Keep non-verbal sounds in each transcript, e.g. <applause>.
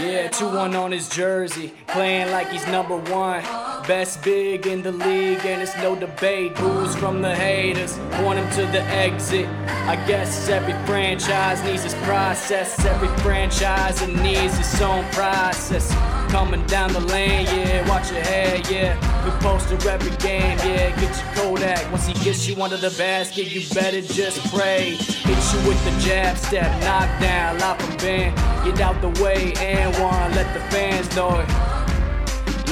Yeah, 2 1 on his jersey, playing like he's number one. Best big in the league, and it's no debate. Booze from the haters, want him to the exit. I guess every franchise needs its process. Every franchise needs its own process. Coming down the lane, yeah, watch your head, yeah. We poster every game, yeah. Get your Kodak. Once he gets you under the basket, you better just pray. Hit you with the jab step, knock down, lock from bend. Get out the way, and one, let the fans know it.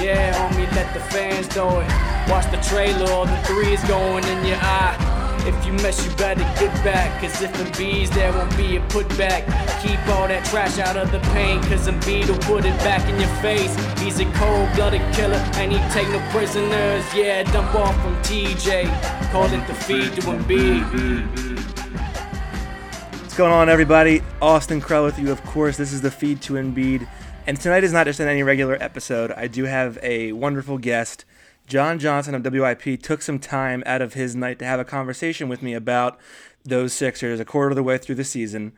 Yeah, homie, let the fans know it. Watch the trailer, all the three is going in your eye. If you mess, you better get back. Cause if Embiid's there won't be a putback. Keep all that trash out of the paint. Cause Embiid will put it back in your face. He's a cold blooded killer and he take no prisoners. Yeah, dump off from TJ. Call it the feed to Embiid. Going on, everybody? Austin Krell with you, of course. This is the feed to Embiid. And tonight is not just any regular episode. I do have a wonderful guest. Jon Johnson of WIP took some time out of his night to have a conversation with me about those Sixers a quarter of the way through the season.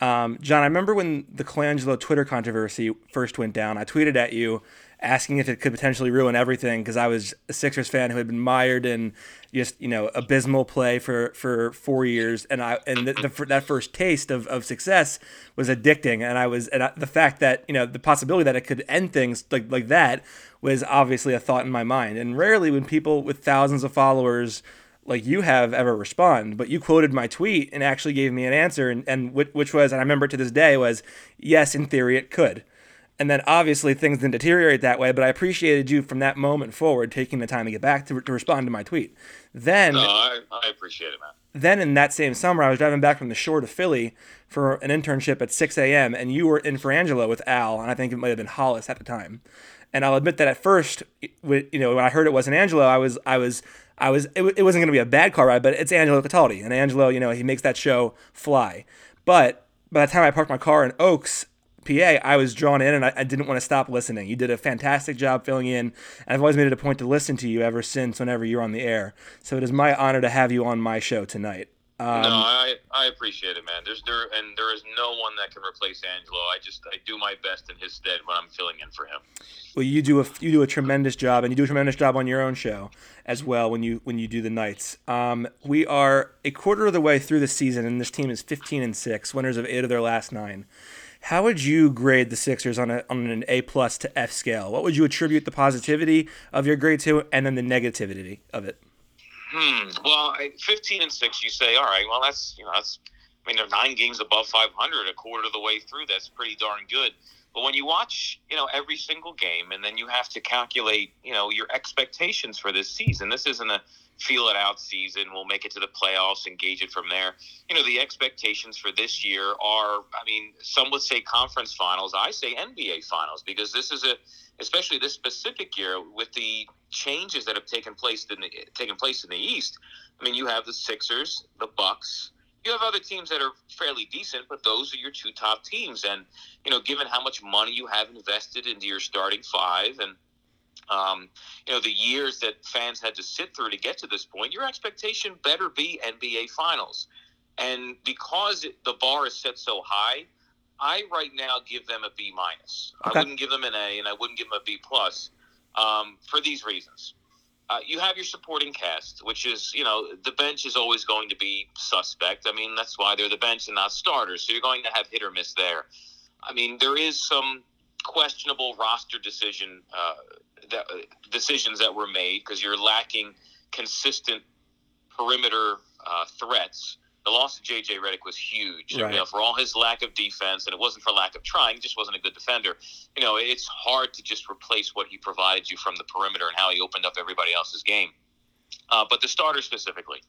Um, Jon, I remember when the Colangelo Twitter controversy first went down. I tweeted at you asking if it could potentially ruin everything because I was a Sixers fan who had been mired in just you know abysmal play for for four years, and I and the, the, that first taste of, of success was addicting, and I was and I, the fact that you know the possibility that it could end things like like that was obviously a thought in my mind, and rarely when people with thousands of followers like you have ever respond but you quoted my tweet and actually gave me an answer and, and which was and i remember to this day was yes in theory it could and then obviously things didn't deteriorate that way, but I appreciated you from that moment forward taking the time to get back to, to respond to my tweet. Then, no, I, I appreciate it, man. Then in that same summer, I was driving back from the shore to Philly for an internship at 6 a.m., and you were in for Angelo with Al, and I think it might have been Hollis at the time. And I'll admit that at first, you know, when I heard it wasn't Angelo, I was, I was, I was, it, it wasn't going to be a bad car ride, but it's Angelo Cataldi, and Angelo, you know, he makes that show fly. But by the time I parked my car in Oaks, PA, I was drawn in and I, I, didn't want to stop listening. You did a fantastic job filling in, and I've always made it a point to listen to you ever since whenever you're on the air. So it is my honor to have you on my show tonight. Um, no, I, I appreciate it, man. There's there and there is no one that can replace Angelo. I just I do my best in his stead when I'm filling in for him. Well, you do a you do a tremendous job, and you do a tremendous job on your own show as well when you when you do the nights. Um, we are a quarter of the way through the season, and this team is 15 and six, winners of eight of their last nine. How would you grade the Sixers on, a, on an A plus to F scale? What would you attribute the positivity of your grade to, and then the negativity of it? Hmm. Well, fifteen and six, you say, all right. Well, that's you know that's. I mean, they're nine games above 500, a quarter of the way through. That's pretty darn good. But when you watch, you know, every single game, and then you have to calculate, you know, your expectations for this season. This isn't a feel it out season. We'll make it to the playoffs and gauge it from there. You know, the expectations for this year are, I mean, some would say conference finals. I say NBA finals because this is a, especially this specific year with the changes that have taken place in the taken place in the East. I mean, you have the Sixers, the Bucks. You have other teams that are fairly decent, but those are your two top teams. And you know, given how much money you have invested into your starting five and um, you know, the years that fans had to sit through to get to this point, your expectation better be NBA Finals. And because it, the bar is set so high, I right now give them a B minus. Okay. I wouldn't give them an A, and I wouldn't give them a B plus um, for these reasons. Uh, you have your supporting cast, which is, you know, the bench is always going to be suspect. I mean, that's why they're the bench and not starters. So you're going to have hit or miss there. I mean, there is some questionable roster decision uh, that, uh, decisions that were made because you're lacking consistent perimeter uh, threats. The loss of J.J. Redick was huge. Right. You know, for all his lack of defense, and it wasn't for lack of trying, he just wasn't a good defender. You know, it's hard to just replace what he provided you from the perimeter and how he opened up everybody else's game. Uh, but the starter specifically,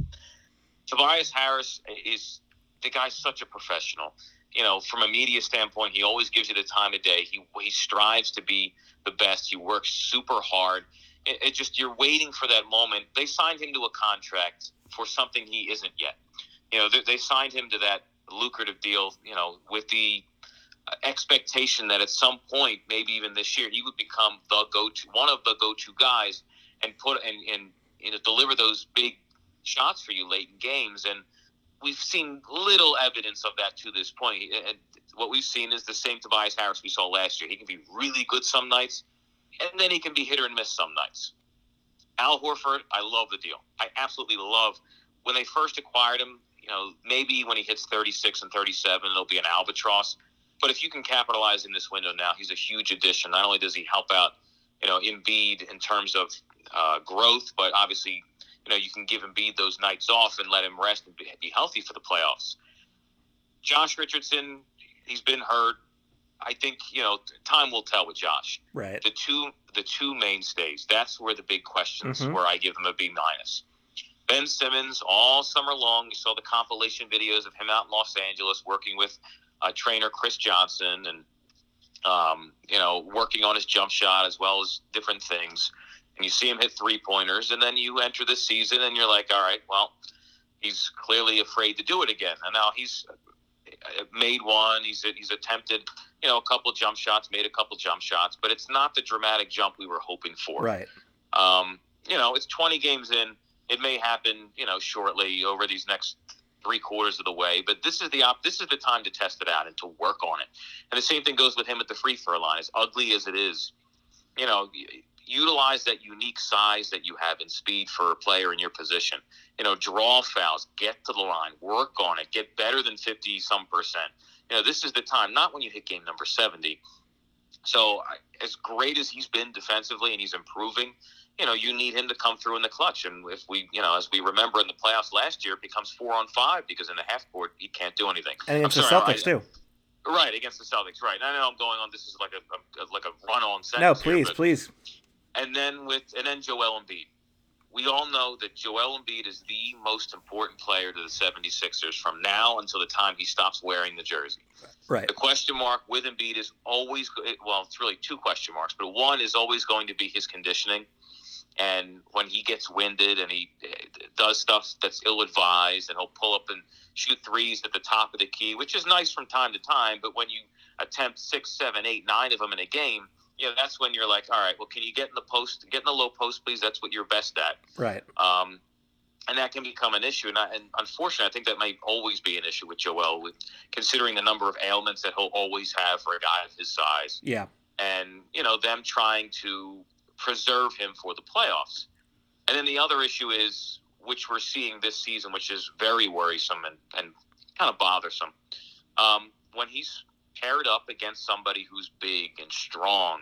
Tobias Harris is the guy's such a professional. You know, from a media standpoint, he always gives you the time of day. He he strives to be the best. He works super hard. It, it just you're waiting for that moment. They signed him to a contract for something he isn't yet. You know, they, they signed him to that lucrative deal. You know, with the uh, expectation that at some point, maybe even this year, he would become the go-to, one of the go-to guys, and put and and you know, deliver those big shots for you late in games. And we've seen little evidence of that to this point. And what we've seen is the same Tobias Harris we saw last year. He can be really good some nights, and then he can be hit or miss some nights. Al Horford, I love the deal. I absolutely love when they first acquired him. You know, maybe when he hits 36 and 37, it'll be an albatross. But if you can capitalize in this window now, he's a huge addition. Not only does he help out, you know, Embiid in terms of uh, growth, but obviously, you know, you can give Embiid those nights off and let him rest and be, healthy for the playoffs. Josh Richardson, he's been hurt. I think you know time will tell with Josh. Right. The two the two mainstays. That's where the big questions. Mhm. Where I give them a B minus. Ben Simmons all summer long. You saw the compilation videos of him out in Los Angeles working with uh, trainer Chris Johnson and um, you know working on his jump shot as well as different things. And you see him hit three pointers, and then you enter the season, and you're like, all right, well, he's clearly afraid to do it again. And now he's uh, made one. He's he's attempted, you know, a couple jump shots, made a couple jump shots, but it's not the dramatic jump we were hoping for. Right. Um, you know, it's 20 games in. It may happen, you know, shortly over these next three quarters of the way. But this is the op- this is the time to test it out and to work on it. And the same thing goes with him at the free throw line. As ugly as it is, you know, utilize that unique size that you have in speed for a player in your position. You know, draw fouls, get to the line, work on it, get better than 50 some percent. You know, this is the time, not when you hit game number 70. So, as great as he's been defensively and he's improving, you know, you need him to come through in the clutch. And if we, you know, as we remember in the playoffs last year, it becomes four on five because in the half court he can't do anything. And I'm against the sorry, Celtics I- too. Right against the Celtics, right? I know I'm going on. This is like a, a like a run-on No, sentence. here, please, but- please. And then with and then Joel Embiid. We all know that Joel Embiid is the most important player to the 76ers from now until the time he stops wearing the jersey. Right. The question mark with Embiid is always well, it's really two question marks, but one is always going to be his conditioning. And when he gets winded and he eh, does stuff that's ill advised, and he'll pull up and shoot threes at the top of the key, which is nice from time to time. But when you attempt six, seven, eight, nine of them in a game, you know that's when you're like, all right, well, can you get in the post, get in the low post, please? That's what you're best at. Right. Um, and that can become an issue. And, I, and unfortunately, I think that might always be an issue with Joel, with considering the number of ailments that he'll always have for a guy of his size, Yeah. and you know them trying to preserve him for the playoffs. And then the other issue is, which we're seeing this season, which is very worrisome and, and kind of bothersome. Um, when he's paired up against somebody who's big and strong,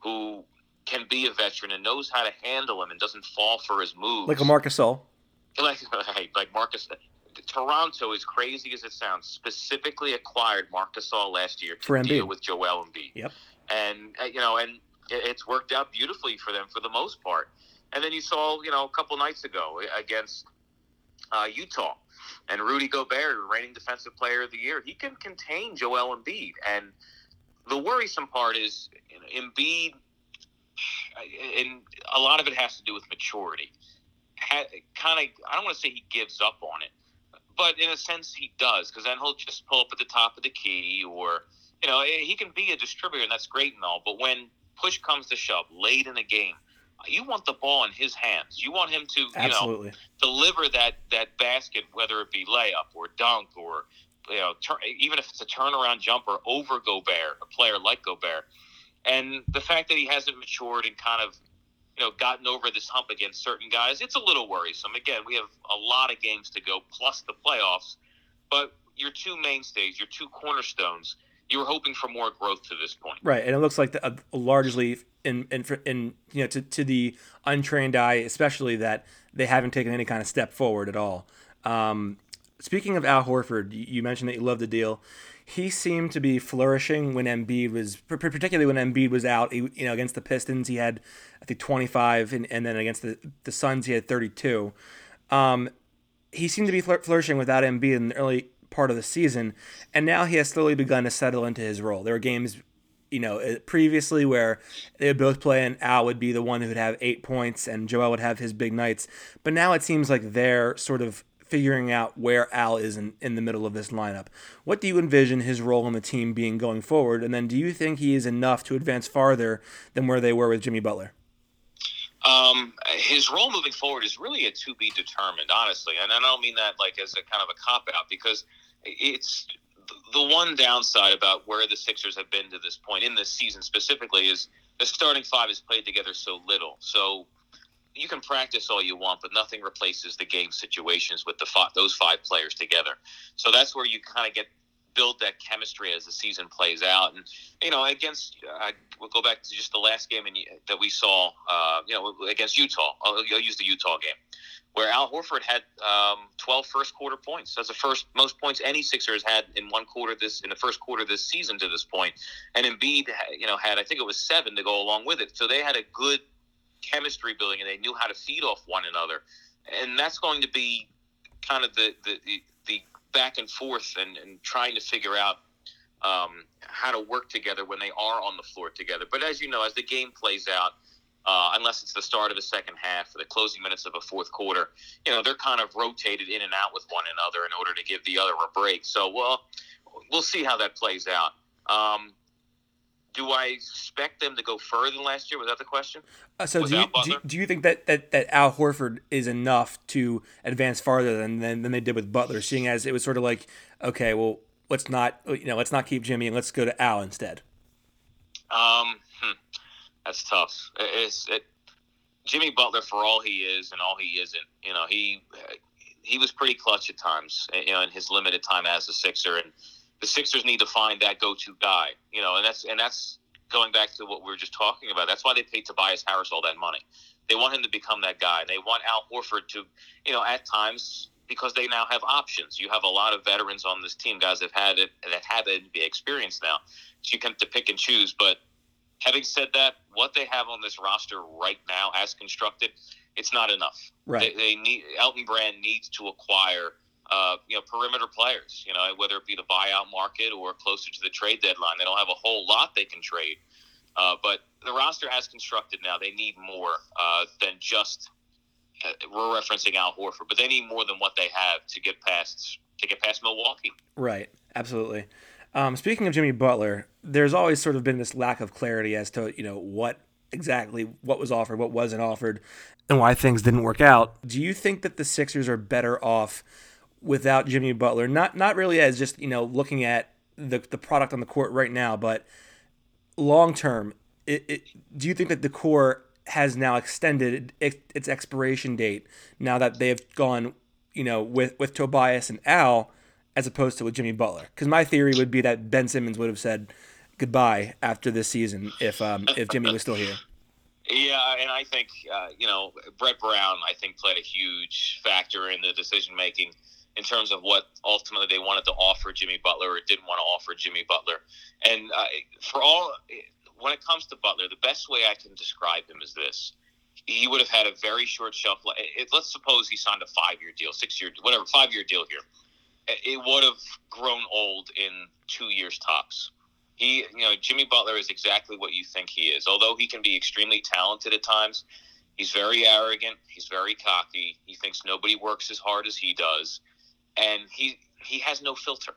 who can be a veteran and knows how to handle him and doesn't fall for his moves Like a Marc Gasol. <laughs> like like Marcus. Toronto, as crazy as it sounds, specifically acquired Marc Gasol last year to For Embiid. deal with Joel Embiid. Yep. And uh, you know, and it's worked out beautifully for them for the most part. And then you saw, you know, a couple nights ago against uh, Utah, and Rudy Gobert, reigning Defensive Player of the Year, he can contain Joel Embiid. And the worrisome part is you know, Embiid, and a lot of it has to do with maturity kind of I don't want to say he gives up on it, but in a sense he does because then he'll just pull up at the top of the key or you know he can be a distributor and that's great and all, but when push comes to shove late in the game, you want the ball in his hands. You want him to you know deliver that that basket, whether it be layup or dunk or you know turn, even if it's a turnaround jumper over Gobert, a player like Gobert. And the fact that he hasn't matured and kind of you know gotten over this hump against certain guys, it's a little worrisome. Again, we have a lot of games to go plus the playoffs, but your two mainstays, your two cornerstones, you were hoping for more growth to this point. Right, and it looks like the, uh, largely in, in in you know to, to the untrained eye, especially that they haven't taken any kind of step forward at all. Um, speaking of Al Horford, you mentioned that you love the deal. He seemed to be flourishing when Embiid was, particularly when Embiid was out. He, you know, against the Pistons, he had I think 25, and, and then against the the Suns, he had 32. Um, he seemed to be flourishing without Embiid in the early part of the season, and now he has slowly begun to settle into his role. There were games, you know, uh, previously where they would both play, and Al would be the one who would have eight points, and Joel would have his big nights. But now it seems like they're sort of figuring out where Al is in, in the middle of this lineup. What do you envision his role on the team being going forward? And then do you think he is enough to advance farther than where they were with Jimmy Butler? Um, his role moving forward is really a to be determined, honestly, and I don't mean that like as a kind of a cop out because it's the one downside about where the Sixers have been to this point in this season specifically is the starting five has played together so little. So you can practice all you want, but nothing replaces the game situations with the five, those five players together. So that's where you kind of get build that chemistry as the season plays out. And you know, against uh, we'll go back to just the last game in, that we saw. Uh, you know, against Utah. I'll, I'll, use the Utah game where Al Horford had um, 12 first quarter points. That's the first most points any Sixer has had in one quarter this in the first quarter this season to this point. And Embiid, you know, had I think it was seven to go along with it. So they had a good chemistry building, and they knew how to feed off one another. And that's going to be kind of the the, the back and forth and, and trying to figure out um, how to work together when they are on the floor together. But as you know, as the game plays out, uh, unless it's the start of the second half or the closing minutes of a fourth quarter, you know, they're kind of rotated in and out with one another in order to give the other a break. So, well, we'll see how that plays out. Um, do I expect them to go further than last year? Was that the question? Uh, so do you, do, do, you think that, that, that Al Horford is enough to advance farther than, than than they did with Butler, seeing as it was sort of like, okay, well, let's not you know let's not keep Jimmy and let's go to Al instead. Um, hmm, that's tough. It's it, Jimmy Butler for all he is and all he isn't. You know, he he was pretty clutch at times. You know, in his limited time as a Sixer and the Sixers need to find that go-to guy, you know, and that's and that's going back to what we were just talking about. That's why they paid Tobias Harris all that money. They want him to become that guy. They want Al Horford to, you know, at times because they now have options. You have a lot of veterans on this team, guys that have had it that have NBA experience now, so you can to pick and choose. But having said that, what they have on this roster right now, as constructed, it's not enough. Right. They, they need Elton Brand needs to acquire uh, you know, perimeter players, you know, whether it be the buyout market or closer to the trade deadline. They don't have a whole lot they can trade. Uh, but the roster has constructed now. They need more uh, than just uh, we're referencing Al Horford, but they need more than what they have to get past to get past Milwaukee. Right. Absolutely. Um, speaking of Jimmy Butler, there's always sort of been this lack of clarity as to you know what exactly what was offered, what wasn't offered, and why things didn't work out. Do you think that the Sixers are better off? Without Jimmy Butler. Not not really as just you know looking at the the product on the court right now, but long term. Do you think that the core has now extended its expiration date now that they have gone, you know, with with Tobias and Al as opposed to with Jimmy Butler? Because my theory would be that Ben Simmons would have said goodbye after this season if um, if Jimmy was still here. Yeah, and I think uh, you know Brett Brown. I think played a huge factor in the decision making in terms of what ultimately they wanted to offer Jimmy Butler or didn't want to offer Jimmy Butler. And uh, for all, when it comes to Butler, the best way I can describe him is this. He would have had a very short shelf life. Let's suppose he signed a five year deal, six year, whatever, five year deal here. It would have grown old in two years tops. He, you know, Jimmy Butler is exactly what you think he is. Although he can be extremely talented at times, he's very arrogant. He's very cocky. He thinks nobody works as hard as he does and he he has no filter.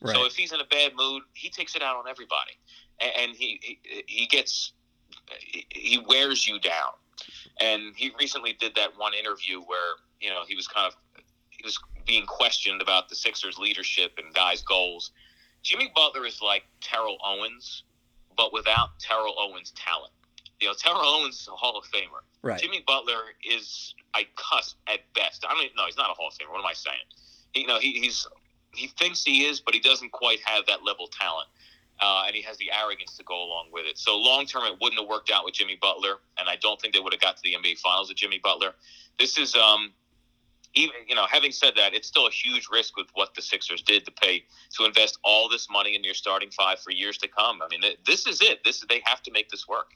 Right. So if he's in a bad mood, he takes it out on everybody, and, and he, he he gets he wears you down. And he recently did that one interview where you know he was kind of he was being questioned about the Sixers' leadership and guys' goals. Jimmy Butler is like Terrell Owens, but without Terrell Owens' talent. You know, Terrell Owens is a Hall of Famer. Right. Jimmy Butler is a cuss at best. I mean, no, he's not a Hall of Famer. What am I saying? You know, he, he's he thinks he is, but he doesn't quite have that level talent. Uh, and he has the arrogance to go along with it. So long term, it wouldn't have worked out with Jimmy Butler, and I don't think they would have got to the NBA Finals with Jimmy Butler. This is, um, even you know, having said that, it's still a huge risk with what the Sixers did to pay to invest all this money in your starting five for years to come. I mean, this is it. This they have to make this work.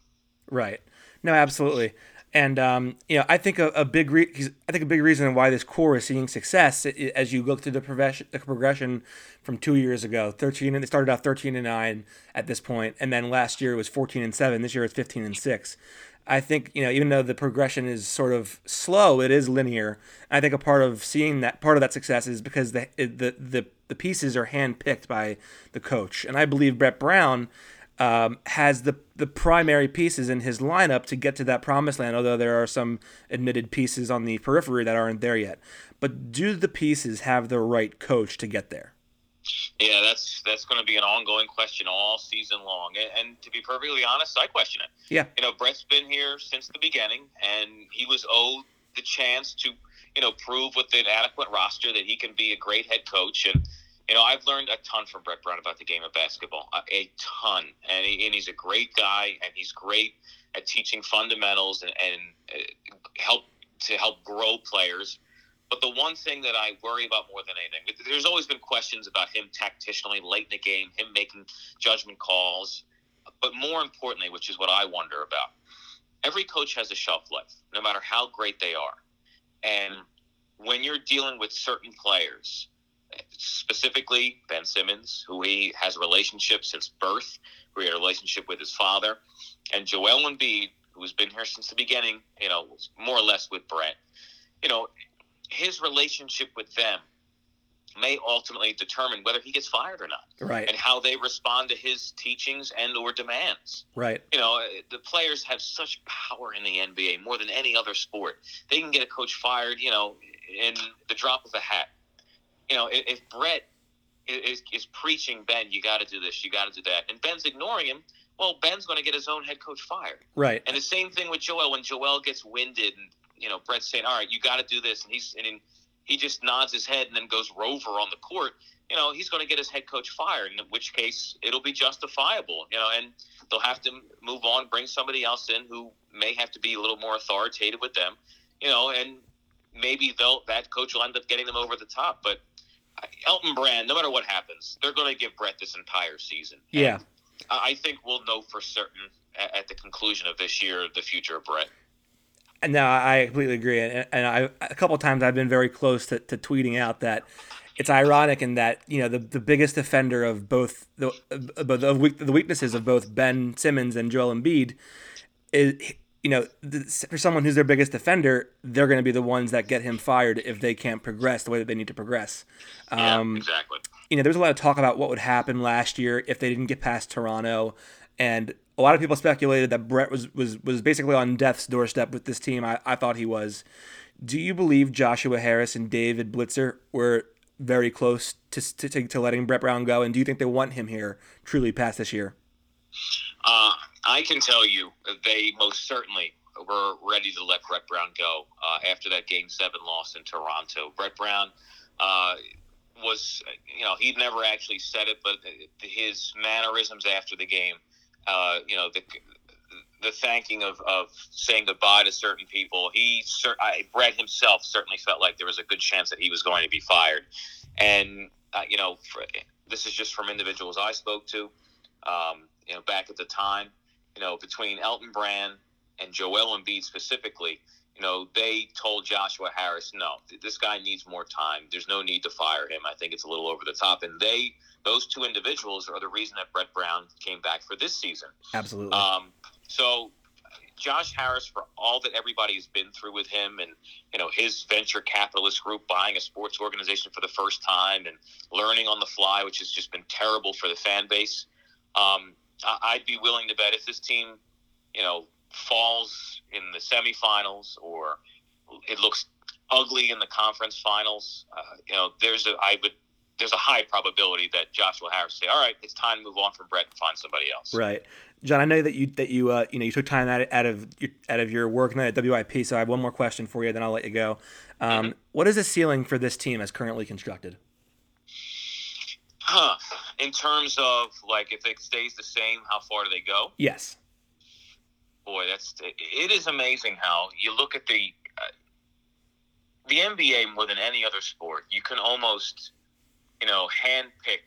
Right. No, absolutely. And um, you know, I think a, a big re- I think a big reason why this core is seeing success as you look through the progression, the progression from two years ago, thirteen and they started out thirteen and nine at this point, and then last year it was fourteen and seven. This year it's fifteen and six. I think you know, even though the progression is sort of slow, it is linear. I think a part of seeing that part of that success is because the the the, the pieces are handpicked by the coach, and I believe Brett Brown um, has the the primary pieces in his lineup to get to that promised land. Although there are some admitted pieces on the periphery that aren't there yet, but do the pieces have the right coach to get there? Yeah, that's that's going to be an ongoing question all season long. And, and, to be perfectly honest, I question it. Yeah, you know, Brett's been here since the beginning, and he was owed the chance to, you know, prove with an adequate roster that he can be a great head coach. And you know, I've learned a ton from Brett Brown about the game of basketball, a ton, and, he, and he's a great guy, and he's great at teaching fundamentals and, and uh, help to help grow players but the one thing that I worry about more than anything, there's always been questions about him tacticially late in the game, him making judgment calls. But more importantly, which is what I wonder about, every coach has a shelf life, no matter how great they are. And when you're dealing with certain players, specifically Ben Simmons, who he has a relationship since birth, who he had a relationship with his father, and Joel Embiid, who's been here since the beginning, you know, more or less with Brett. You know, his relationship with them may ultimately determine whether he gets fired or not right. and how they respond to his teachings and or demands. Right. You know the players have such power in the nba more than any other sport. They can get a coach fired you know in the drop of a hat you know if, if brett is, is preaching ben you got to do this you got to do that and ben's ignoring him well ben's going to get his own head coach fired right and the same thing with joel when joel gets winded and you know, Brett's saying, "All right, you got to do this," and he's and he just nods his head and then goes rover on the court. You know, he's going to get his head coach fired, in which case it'll be justifiable. You know, and they'll have to move on, bring somebody else in who may have to be a little more authoritative with them. You know, and maybe they'll that coach will end up getting them over the top. But Elton Brand, no matter what happens, they're going to give Brett this entire season. Yeah. I think we'll know for certain at the conclusion of this year the future of Brett. No, I completely agree. And, and I, a couple times I've been very close to, to tweeting out that it's ironic in that you know the, the biggest offender of both the the, the weaknesses of both Ben Simmons and Joel Embiid is you know for someone who's their biggest defender, they're going to be the ones that get him fired if they can't progress the way that they need to progress. Um, yeah, exactly. You know, there was a lot of talk about what would happen last year if they didn't get past Toronto, and a lot of people speculated that Brett was was was basically on death's doorstep with this team. I, I thought he was. Do you believe Joshua Harris and David Blitzer were very close to, to, to letting Brett Brown go? And do you think they want him here truly past this year? Uh, I can tell you they most certainly were ready to let Brett Brown go uh, after that Game 7 loss in Toronto. Brett Brown uh, was, you know, he'd never actually said it, but his mannerisms after the game – uh, you know, the the thanking of, of saying goodbye to certain people. He, I, Brett himself, certainly felt like there was a good chance that he was going to be fired. And uh, you know, for, this is just from individuals I spoke to. Um, you know, back at the time, you know, between Elton Brand and Joel Embiid specifically, you know, they told Joshua Harris, no, this guy needs more time. There's no need to fire him. I think it's a little over the top. And they, those two individuals, are the reason that Brett Brown came back for this season. Absolutely. Um, so, Josh Harris, for all that everybody has been through with him, and you know his venture capitalist group buying a sports organization for the first time and learning on the fly, which has just been terrible for the fan base. Um, I'd be willing to bet if this team, you know, falls in the semifinals or it looks ugly in the conference finals, uh, you know, there's a I would there's a high probability that Joshua Harris say, "All right, it's time to move on from Brett and find somebody else." Right, Jon. I know that you that you uh, you know you took time out, out of your, out of your work night at WIP. So I have one more question for you, then I'll let you go. Um, mm-hmm. what is the ceiling for this team as currently constructed? Huh. <clears throat> In terms of like if it stays the same, how far do they go? Yes boy, that's it is amazing how you look at the uh, the NBA more than any other sport. You can almost, you know, handpick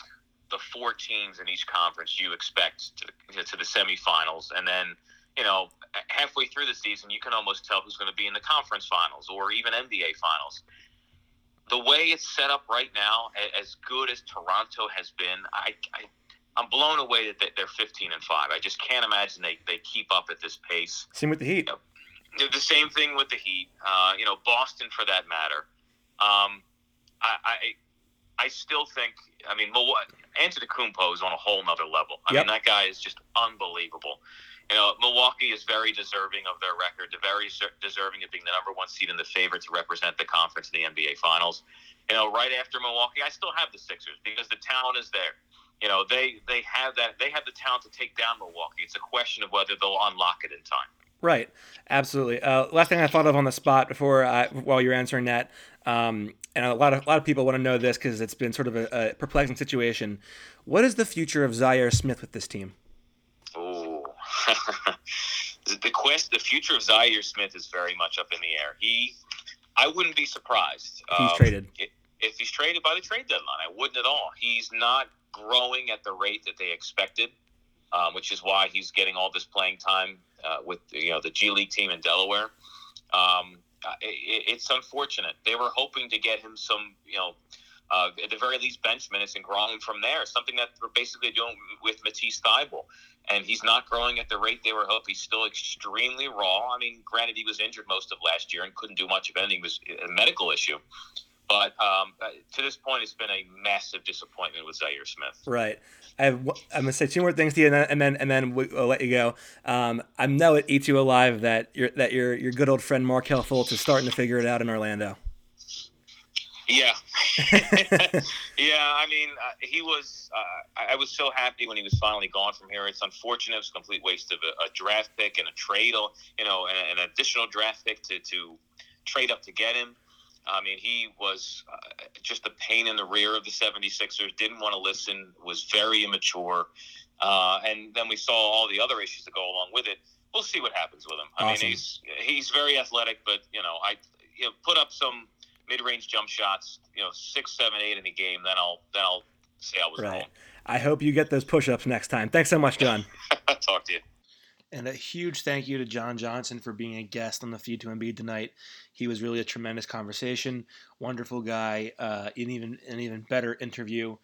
the four teams in each conference you expect to the, to the semifinals, and then you know halfway through the season you can almost tell who's going to be in the conference finals or even NBA finals. The way it's set up right now, as good as Toronto has been, I, I I'm blown away that they're 15 and five. I just can't imagine they, they keep up at this pace. Same with the Heat. You know, the same thing with the Heat. Uh, you know, Boston for that matter. Um, I, I I still think. I mean, Antetokounmpo is on a whole nother level. I Yep. mean, that guy is just unbelievable. You know, Milwaukee is very deserving of their record. They're very ser- deserving of being the number one seed and the favorite to represent the conference in the NBA Finals. You know, right after Milwaukee, I still have the Sixers because the talent is there. You know, they they have that they have the talent to take down Milwaukee. It's a question of whether they'll unlock it in time. Right, absolutely. Uh, last thing I thought of on the spot before I, while you're answering that, um, and a lot of a lot of people want to know this because it's been sort of a, a perplexing situation. What is the future of Zaire Smith with this team? <laughs> The quest, the future of Zaire Smith is very much up in the air. He, I wouldn't be surprised If he's um, traded. if he's traded by the trade deadline. I wouldn't at all. He's not growing at the rate that they expected, um, which is why he's getting all this playing time uh, with you know the G League team in Delaware. Um, it, it's unfortunate. They were hoping to get him some, you know, uh, at the very least bench minutes and growing from there. Something that we're basically doing with Matisse Thybulle. And he's not growing at the rate they were hoping. He's still extremely raw. I mean, granted, he was injured most of last year and couldn't do much of anything. It was a medical issue. But um, to this point, it's been a massive disappointment with Zaire Smith. Right. I I'm gonna say two more things to you, and then and then, and then we'll let you go. Um, I know it eats you alive that your that your your good old friend Markelle Fultz is starting to figure it out in Orlando. Yeah, <laughs> yeah. I mean, uh, he was. Uh, I- was so happy when he was finally gone from here. It's unfortunate. It's a complete waste of a, a draft pick and a trade. You know, and an additional draft pick to to trade up to get him. I mean, he was uh, just a pain in the rear of the 76ers. Didn't want to listen. Was very immature. Uh, and then we saw all the other issues that go along with it. We'll see what happens with him. I Awesome. mean, he's he's very athletic, but you know, I you know, put up some mid-range jump shots, you know, six, seven, eight in a game, then I'll then I'll say I was Right. I hope you get those push-ups next time. Thanks so much, Jon. <laughs> Talk to you. And a huge thank you to Jon Johnson for being a guest on the Feed to Embiid tonight. He was really a tremendous conversation, wonderful guy, uh, an even an even better interview.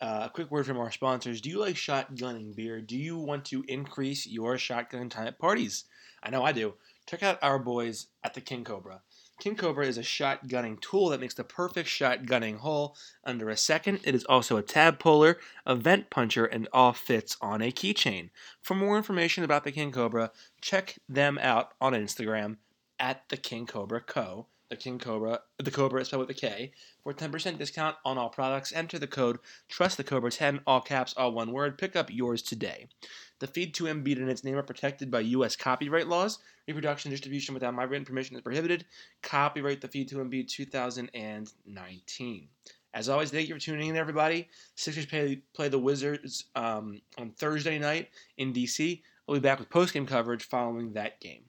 Uh, a quick word from our sponsors. Do you like shotgunning beer? Do you want to increase your shotgun time at parties? I know I do. Check out our boys at the King Cobra. King Cobra is a shotgunning tool that makes the perfect shotgunning hole under a second. It is also a tab puller, a vent puncher, and all fits on a keychain. For more information about the King Cobra, check them out on Instagram at the King Cobra Co. The King Cobra, the Cobra is spelled with a K. For 10% discount on all products, enter the code Trust the Cobra 10, all caps, all one word. Pick up yours today. The feed to Embiid and its name are protected by U.S. copyright laws. Reproduction and distribution without my written permission is prohibited. Copyright the feed to Embiid 2019. As always, thank you for tuning in, everybody. Sixers play, play the Wizards um, on Thursday night in D.C. We'll be back with post game coverage following that game.